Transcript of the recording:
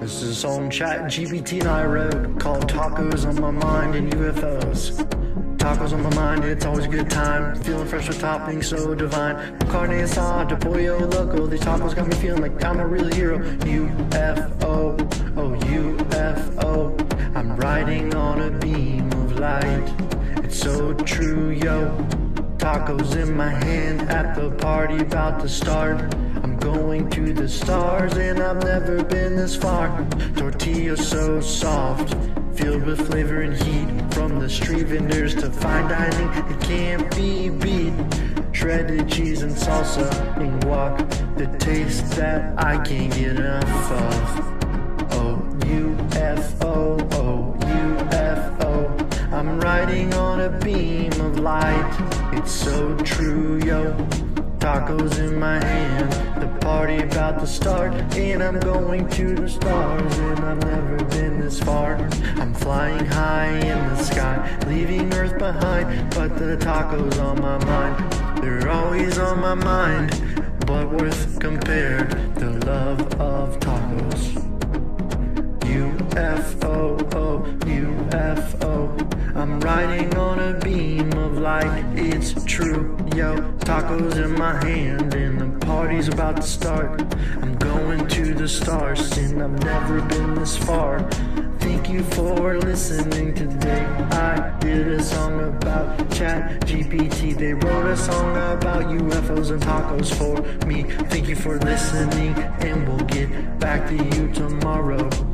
This is a song Chat GPT I wrote called Tacos on My Mind and UFOs. Tacos on my mind, it's always a good time. Feeling fresh with toppings so divine. Carne asada, pollo loco. These tacos got me feeling like I'm a real hero. UFO, oh UFO. I'm riding on a beam of light. It's so true, yo. Tacos in my hand at the party about to start. To the stars and I've never been this far. Tortilla so soft, filled with flavor and heat. From the street vendors to fine dining, it can't be beat. Shredded cheese and salsa and guac, the taste that I can't get enough of. Oh, UFO, oh, UFO. I'm riding on a beam of light. It's so true, yo. Tacos in my hand, party about to start, and I'm going to the stars, and I've never been this far. I'm flying high in the sky, leaving Earth behind, but the tacos on my mind, they're always on my mind. But worth compared, the love of tacos. UFO, UFO. I'm riding on a beam of light, it's true, yo. Tacos in my hand, and the about to start. I'm going to the stars, and I've never been this far. Thank you for listening today. I did a song about Chat GPT. They wrote a song about UFOs and tacos for me. Thank you for listening, and we'll get back to you tomorrow.